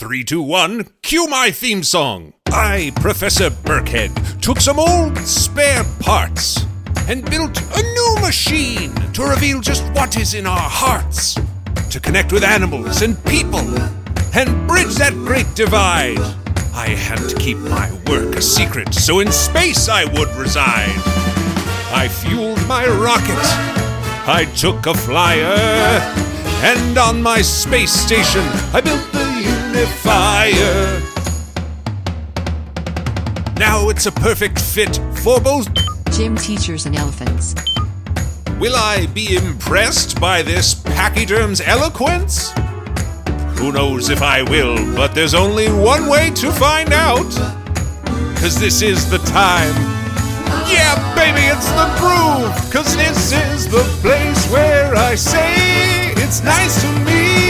Three, two, one, cue my theme song. I, Professor Burkhead, took some old spare parts and built a new machine to reveal just what is in our hearts, to connect with animals and people, and bridge that great divide. I had to keep my work a secret, so in space I would reside. I fueled my rocket, I took a flyer, and on my space station I built the unifier. Now it's a perfect fit for both Gym teachers and elephants. Will I be impressed by this pachyderm's eloquence? Who knows if I will, but there's only one way to find out. Cause this is the time. Yeah, baby, it's the groove. Cause this is the place where I say it's nice to meet.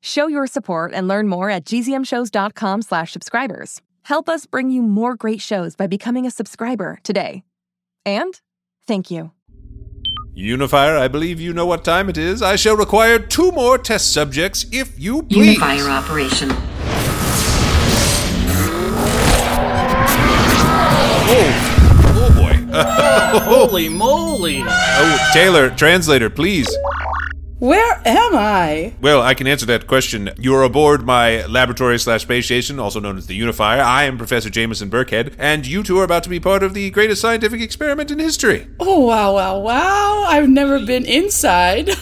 Show your support and learn more at gzmshows.com slash subscribers. Help us bring you more great shows by becoming a subscriber today. And thank you. Unifier, I believe you know what time it is. I shall require two more test subjects, if you please. Unifier operation. Oh, oh boy. Holy moly! Oh, Taylor, translator, please. Where am I? Well, I can answer that question. You're aboard my laboratory slash space station, also known as the Unifier. I am Professor Jameson Burkhead, and you two are about to be part of the greatest scientific experiment in history. Oh, wow, wow, wow. I've never been inside.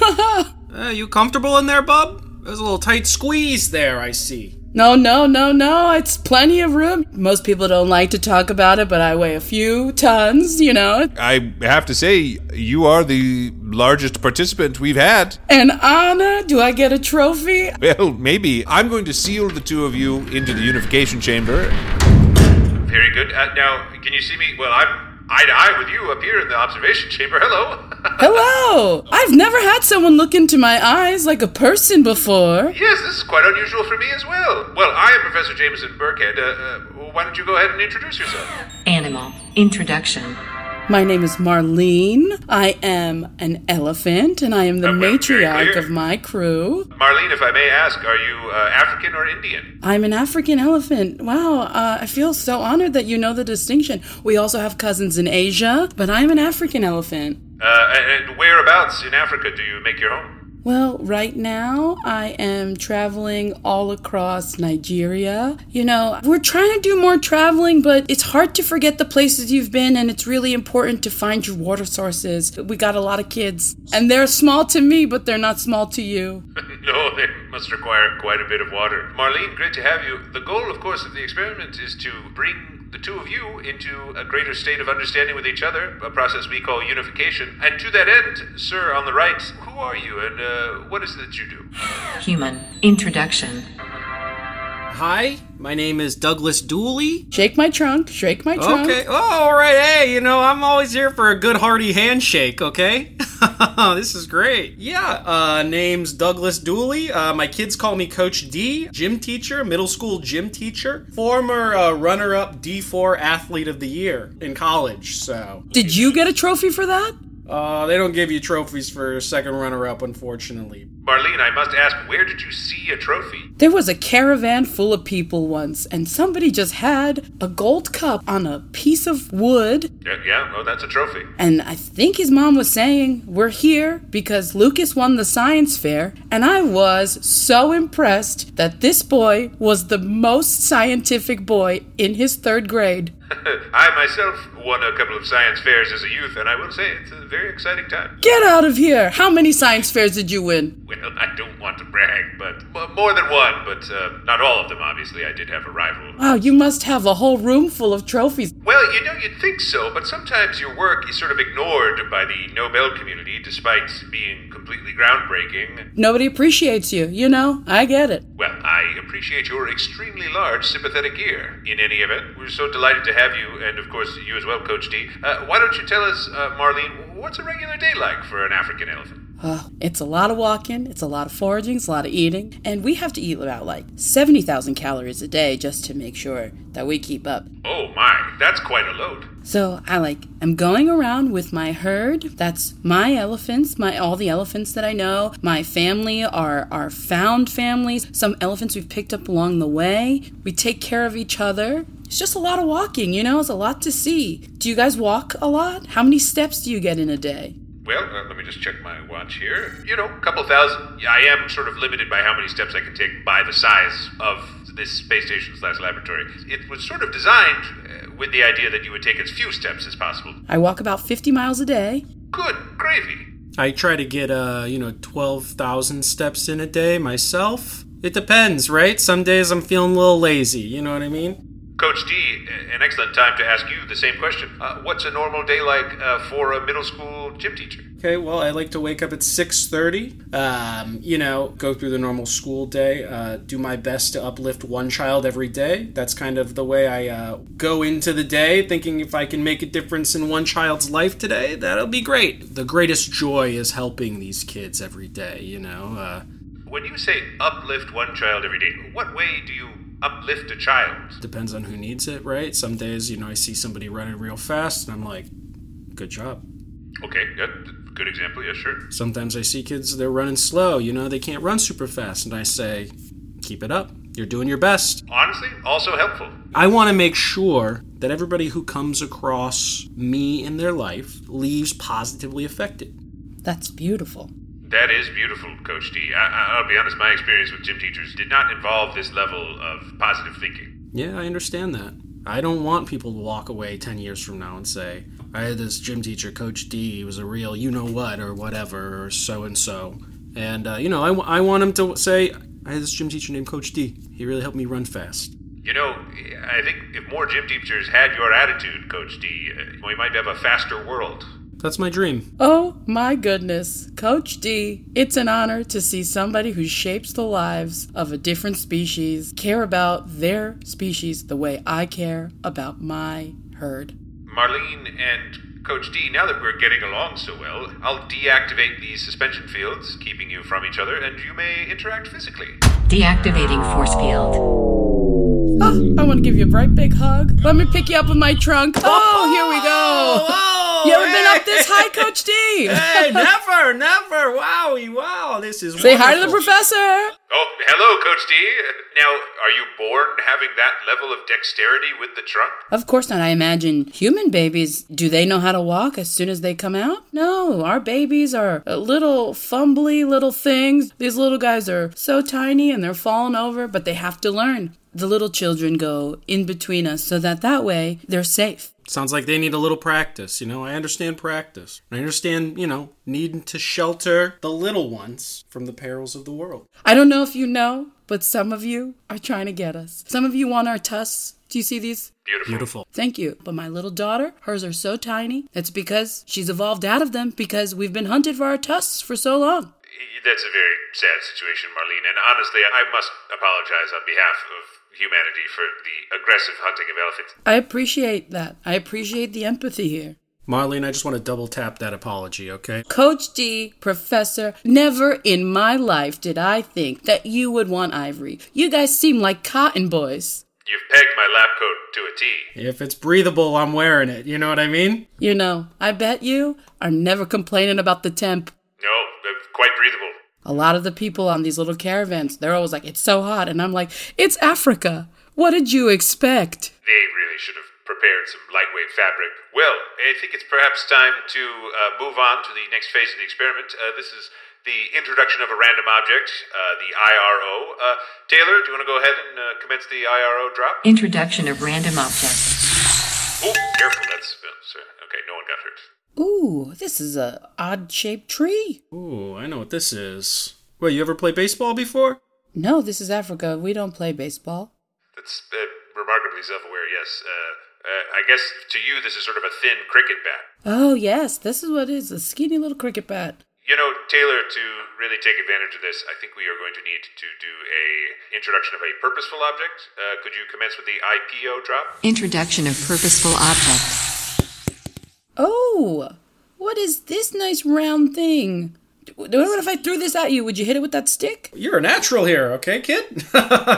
Uh, you comfortable in there, bub? There's a little tight squeeze there, I see. No, no, no, no. It's plenty of room. Most people don't like to talk about it, but I weigh a few tons, you know. I have to say, you are the largest participant we've had. An honor. Do I get a trophy? Well, maybe. I'm going to seal the two of you into the unification chamber. Very good. Uh, now, can you see me? Well, I'm eye to eye with you up here in the observation chamber. Hello. Hello. I've never had someone look into my eyes like a person before. yes, this is quite unusual for me as well. Well, I am Professor Jameson Burkhead. Uh, uh, why don't you go ahead and introduce yourself? Animal. Introduction. My name is Marlene. I am an elephant, and I am the Uh, well, matriarch of my crew. Marlene, if I may ask, are you uh, African or Indian? I'm an African elephant. Wow, uh, I feel so honored that you know the distinction. We also have cousins in Asia, but I'm an African elephant. Uh, and whereabouts in Africa do you make your home? Well, right now I am traveling all across Nigeria. You know, we're trying to do more traveling, but it's hard to forget the places you've been, and it's really important to find your water sources. We got a lot of kids, and they're small to me, but they're not small to you. no, they must require quite a bit of water. Marlene, great to have you. The goal, of course, of the experiment is to bring the two of you into a greater state of understanding with each other, a process we call unification. And to that end, sir, on the right, who are you and uh, what is it that you do? Human. Introduction. Hi, my name is Douglas Dooley. Shake my trunk, shake my trunk. Okay. Oh, all right. Hey, you know, I'm always here for a good hearty handshake, okay? this is great. Yeah, uh, name's Douglas Dooley. Uh, my kids call me Coach D, gym teacher, middle school gym teacher, former uh, runner up D4 athlete of the year in college, so. Did you get a trophy for that? Uh, they don't give you trophies for second runner up, unfortunately. Marlene, I must ask, where did you see a trophy? There was a caravan full of people once, and somebody just had a gold cup on a piece of wood. Yeah, yeah, oh, that's a trophy. And I think his mom was saying, We're here because Lucas won the science fair. And I was so impressed that this boy was the most scientific boy in his third grade. I myself won a couple of science fairs as a youth, and I will say it's a very exciting time. Get out of here! How many science fairs did you win? Well, I don't want to brag, but more than one, but uh, not all of them, obviously. I did have a rival. Wow, you must have a whole room full of trophies. Well, you know, you'd think so, but sometimes your work is sort of ignored by the Nobel community despite being completely groundbreaking. Nobody appreciates you, you know? I get it. Well, I appreciate your extremely large sympathetic ear. In any event, we're so delighted to have you, and of course, you as well, Coach D. Uh, why don't you tell us, uh, Marlene, what's a regular day like for an African elephant? Uh, it's a lot of walking, it's a lot of foraging, it's a lot of eating, and we have to eat about like 70,000 calories a day just to make sure that we keep up. Oh my, that's quite a load. So I like I'm going around with my herd. That's my elephants, my all the elephants that I know. My family are are found families. Some elephants we've picked up along the way. We take care of each other. It's just a lot of walking, you know. It's a lot to see. Do you guys walk a lot? How many steps do you get in a day? Well, uh, let me just check my watch here. You know, a couple thousand. Yeah, I am sort of limited by how many steps I can take by the size of this space station slash laboratory. It was sort of designed uh, with the idea that you would take as few steps as possible. I walk about 50 miles a day. Good gravy. I try to get, uh, you know, 12,000 steps in a day myself. It depends, right? Some days I'm feeling a little lazy, you know what I mean? Coach D, an excellent time to ask you the same question. Uh, what's a normal day like uh, for a middle school gym teacher? Okay, well, I like to wake up at 6.30, um, you know, go through the normal school day, uh, do my best to uplift one child every day. That's kind of the way I uh, go into the day, thinking if I can make a difference in one child's life today, that'll be great. The greatest joy is helping these kids every day, you know. Uh, When you say uplift one child every day, what way do you uplift a child? depends on who needs it, right? Some days, you know, I see somebody running real fast and I'm like, good job. Okay, yeah, good example, yeah, sure. Sometimes I see kids, they're running slow, you know, they can't run super fast. And I say, keep it up. You're doing your best. Honestly, also helpful. I want to make sure that everybody who comes across me in their life leaves positively affected. That's beautiful. That is beautiful, Coach D. I, I- I'll be honest, my experience with gym teachers did not involve this level of positive thinking. Yeah, I understand that. I don't want people to walk away 10 years from now and say, I had this gym teacher, Coach D, he was a real you know what or whatever, or so and so. And, uh, you know, I, w- I want him to say, I had this gym teacher named Coach D. He really helped me run fast. You know, I think if more gym teachers had your attitude, Coach D, uh, we might have a faster world. That's my dream. Oh my goodness. Coach D, it's an honor to see somebody who shapes the lives of a different species care about their species the way I care about my herd. Marlene and Coach D, now that we're getting along so well, I'll deactivate the suspension fields, keeping you from each other, and you may interact physically. Deactivating force field. Oh, I want to give you a bright big hug. Let me pick you up with my trunk. Oh, here we go. Oh, oh You ever been up this high, Coach D? hey, never, never. Wowie, wow. This is Say hi to the professor. Oh, hello, Coach D. Now, are you born having that level of dexterity with the trunk? Of course not. I imagine human babies, do they know how to walk as soon as they come out? No, our babies are little fumbly little things. These little guys are so tiny and they're falling over, but they have to learn. The little children go in between us so that that way they're safe. Sounds like they need a little practice. You know, I understand practice. I understand, you know, needing to shelter the little ones from the perils of the world. I don't know if you know, but some of you are trying to get us. Some of you want our tusks. Do you see these? Beautiful. Beautiful. Thank you. But my little daughter, hers are so tiny. It's because she's evolved out of them because we've been hunted for our tusks for so long. That's a very sad situation, Marlene, and honestly, I must apologize on behalf of humanity for the aggressive hunting of elephants. I appreciate that. I appreciate the empathy here. Marlene, I just want to double tap that apology, okay? Coach D, Professor, never in my life did I think that you would want ivory. You guys seem like cotton boys. You've pegged my lab coat to a T. If it's breathable, I'm wearing it. You know what I mean? You know, I bet you are never complaining about the temp. No, quite breathable. A lot of the people on these little caravans, they're always like, it's so hot. And I'm like, it's Africa. What did you expect? They really should have prepared some lightweight fabric. Well, I think it's perhaps time to uh, move on to the next phase of the experiment. Uh, this is the introduction of a random object, uh, the IRO. Uh, Taylor, do you want to go ahead and uh, commence the IRO drop? Introduction of random object. Oh, careful, that's. Uh, sorry. okay, no one got hurt. Ooh, this is a odd shaped tree. Ooh, I know what this is. Well, you ever play baseball before? No, this is Africa. We don't play baseball. That's uh, remarkably self-aware. Yes. Uh, uh, I guess to you this is sort of a thin cricket bat. Oh, yes, this is what it is a skinny little cricket bat. You know, Taylor, to really take advantage of this, I think we are going to need to do a introduction of a purposeful object. Uh, could you commence with the IPO drop? Introduction of purposeful object. Oh, what is this nice round thing? What if I threw this at you? Would you hit it with that stick? You're a natural here, okay, kid?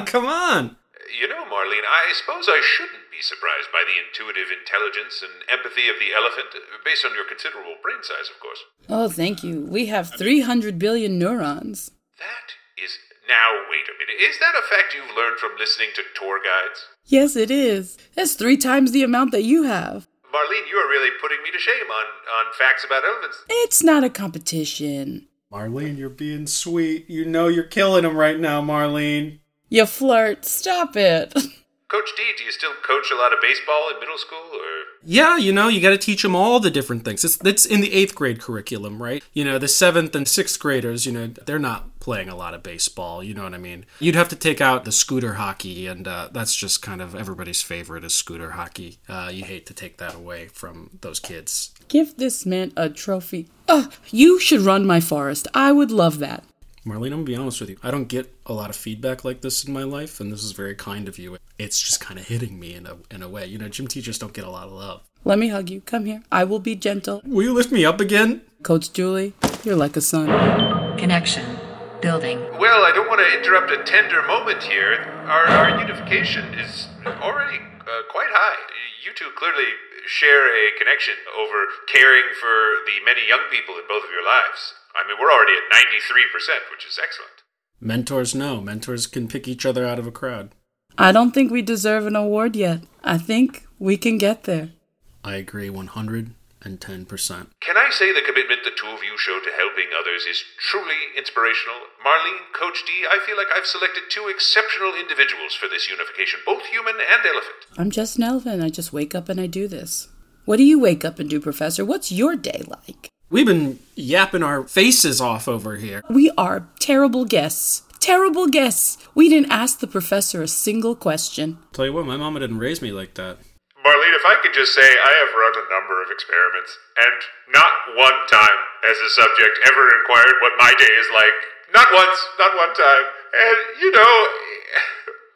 Come on. You know, Marlene, I suppose I shouldn't be surprised by the intuitive intelligence and empathy of the elephant, based on your considerable brain size, of course. Oh, thank you. We have 300 billion neurons. That is. Now, wait a minute. Is that a fact you've learned from listening to tour guides? Yes, it is. That's three times the amount that you have. Marlene, you are really putting me to shame on, on facts about elephants. It's not a competition. Marlene, you're being sweet. You know you're killing him right now, Marlene. You flirt. Stop it. Coach D, do you still coach a lot of baseball in middle school, or Yeah, you know, you got to teach them all the different things. It's, it's in the eighth grade curriculum, right? You know, the seventh and sixth graders, you know, they're not playing a lot of baseball. You know what I mean? You'd have to take out the scooter hockey, and uh, that's just kind of everybody's favorite is scooter hockey. Uh, you hate to take that away from those kids. Give this man a trophy. Ugh, you should run my forest. I would love that. Marlene, I'm gonna be honest with you. I don't get a lot of feedback like this in my life, and this is very kind of you. It's just kind of hitting me in a in a way. You know, gym teachers don't get a lot of love. Let me hug you. Come here. I will be gentle. Will you lift me up again? Coach Dooley, you're like a son. Connection. Building. Well, I don't want to interrupt a tender moment here. Our, our unification is already uh, quite high. You two clearly share a connection over caring for the many young people in both of your lives. I mean, we're already at 93%, which is excellent. Mentors know. Mentors can pick each other out of a crowd. I don't think we deserve an award yet. I think we can get there. I agree 110%. Can I say the commitment the two of you show to helping others is truly inspirational? Marlene, Coach D, I feel like I've selected two exceptional individuals for this unification, both human and elephant. I'm just an elephant. I just wake up and I do this. What do you wake up and do, Professor? What's your day like? We've been yapping our faces off over here. We are terrible guests. Terrible guests. We didn't ask the professor a single question. Tell you what, my mama didn't raise me like that. Marlene, if I could just say, I have run a number of experiments, and not one time has a subject ever inquired what my day is like. Not once, not one time. And, you know,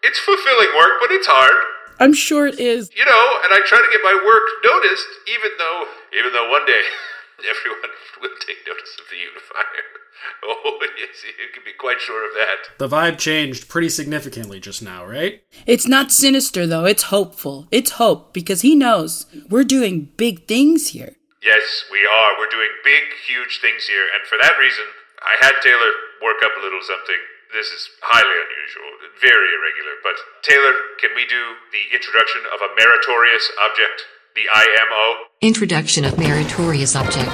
it's fulfilling work, but it's hard. I'm sure it is. You know, and I try to get my work noticed, even though, even though one day everyone will take notice of the unifier. Oh, yes, you can be quite sure of that. The vibe changed pretty significantly just now, right? It's not sinister, though. It's hopeful. It's hope because he knows we're doing big things here. Yes, we are. We're doing big, huge things here, and for that reason, I had Taylor work up a little something. This is highly unusual, very irregular, but Taylor, can we do the introduction of a meritorious object? The IMO? Introduction of meritorious object.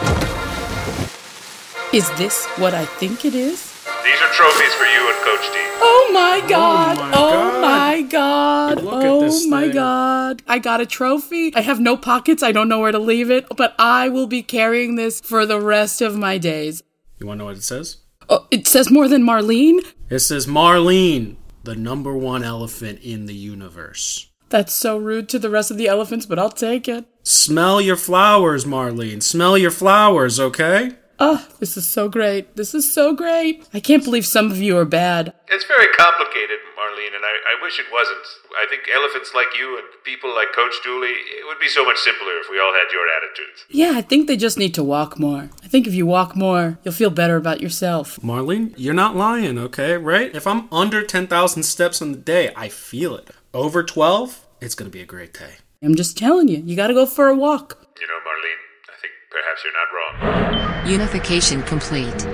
Is this what I think it is? These are trophies for you and Coach D. Oh my oh god! Oh my Oh God. my god! Look at oh this my thing. god! I got a trophy. I have no pockets. I don't know where to leave it, but I will be carrying this for the rest of my days. You wanna know what it says? Oh, it says more than Marlene? It says Marlene, the number one elephant in the universe. That's so rude to the rest of the elephants, but I'll take it. Smell your flowers, Marlene. Smell your flowers, okay? Oh, this is so great. This is so great. I can't believe some of you are bad. It's very complicated, Marlene, and I, I wish it wasn't. I think elephants like you and people like Coach Dooley, it would be so much simpler if we all had your attitudes. Yeah, I think they just need to walk more. I think if you walk more, you'll feel better about yourself. Marlene, you're not lying, okay? Right? If I'm under 10,000 steps in the day, I feel it. Over 12, it's gonna be a great day. I'm just telling you, you gotta go for a walk. You know, Marlene, I think perhaps you're not wrong. Unification complete.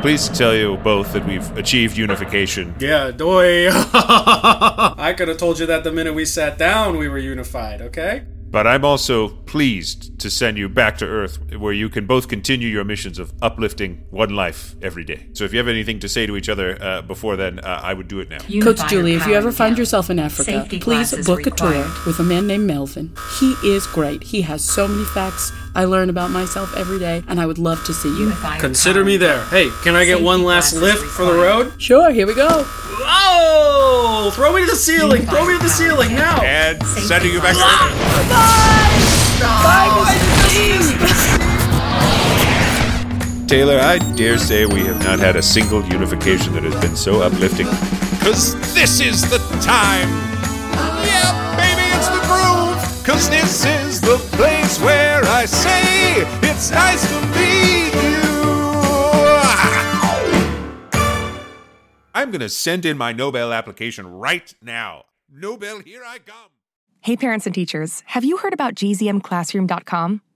Please tell you both that we've achieved unification. Yeah, doy. I could have told you that the minute we sat down, we were unified, okay? But I'm also pleased to send you back to Earth, where you can both continue your missions of uplifting one life every day. So if you have anything to say to each other uh, before then, uh, I would do it now. Coach Dooley, if you ever find down. yourself in Africa, Safety please glasses book a tour with a man named Melvin. He is great. He has so many facts I learn about myself every day, and I would love to see you. Unifier Consider me there. Hey, can I get one last lift for the road? Sure, here we go. Oh! Throw me to the ceiling! Throw me to the ceiling now! And sending you back to glasses. Earth. Taylor, I dare say we have not had a single unification that has been so uplifting. Cause this is the time. Yeah, baby, it's the this is the place where I say it's nice to meet you. I'm going to send in my Nobel application right now. Nobel, here I come. Hey, parents and teachers, have you heard about gzmclassroom.com?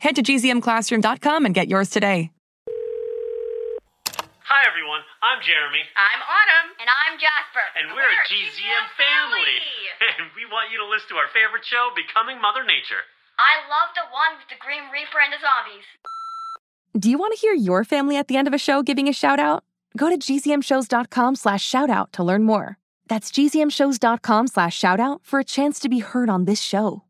Head to gzmclassroom.com and get yours today. Hi everyone, I'm Jeremy, I'm Autumn. And I'm Jasper. and we're, a GZM family. And we want you to listen to our favorite show, Becoming Mother Nature. I love the one with the Green Reaper and the zombies. Do you want to hear your family at the end of a show giving a shout out? Go to gzmshows.com slash shout out to learn more. That's gzmshows.com slash shout out for a chance to be heard on this show.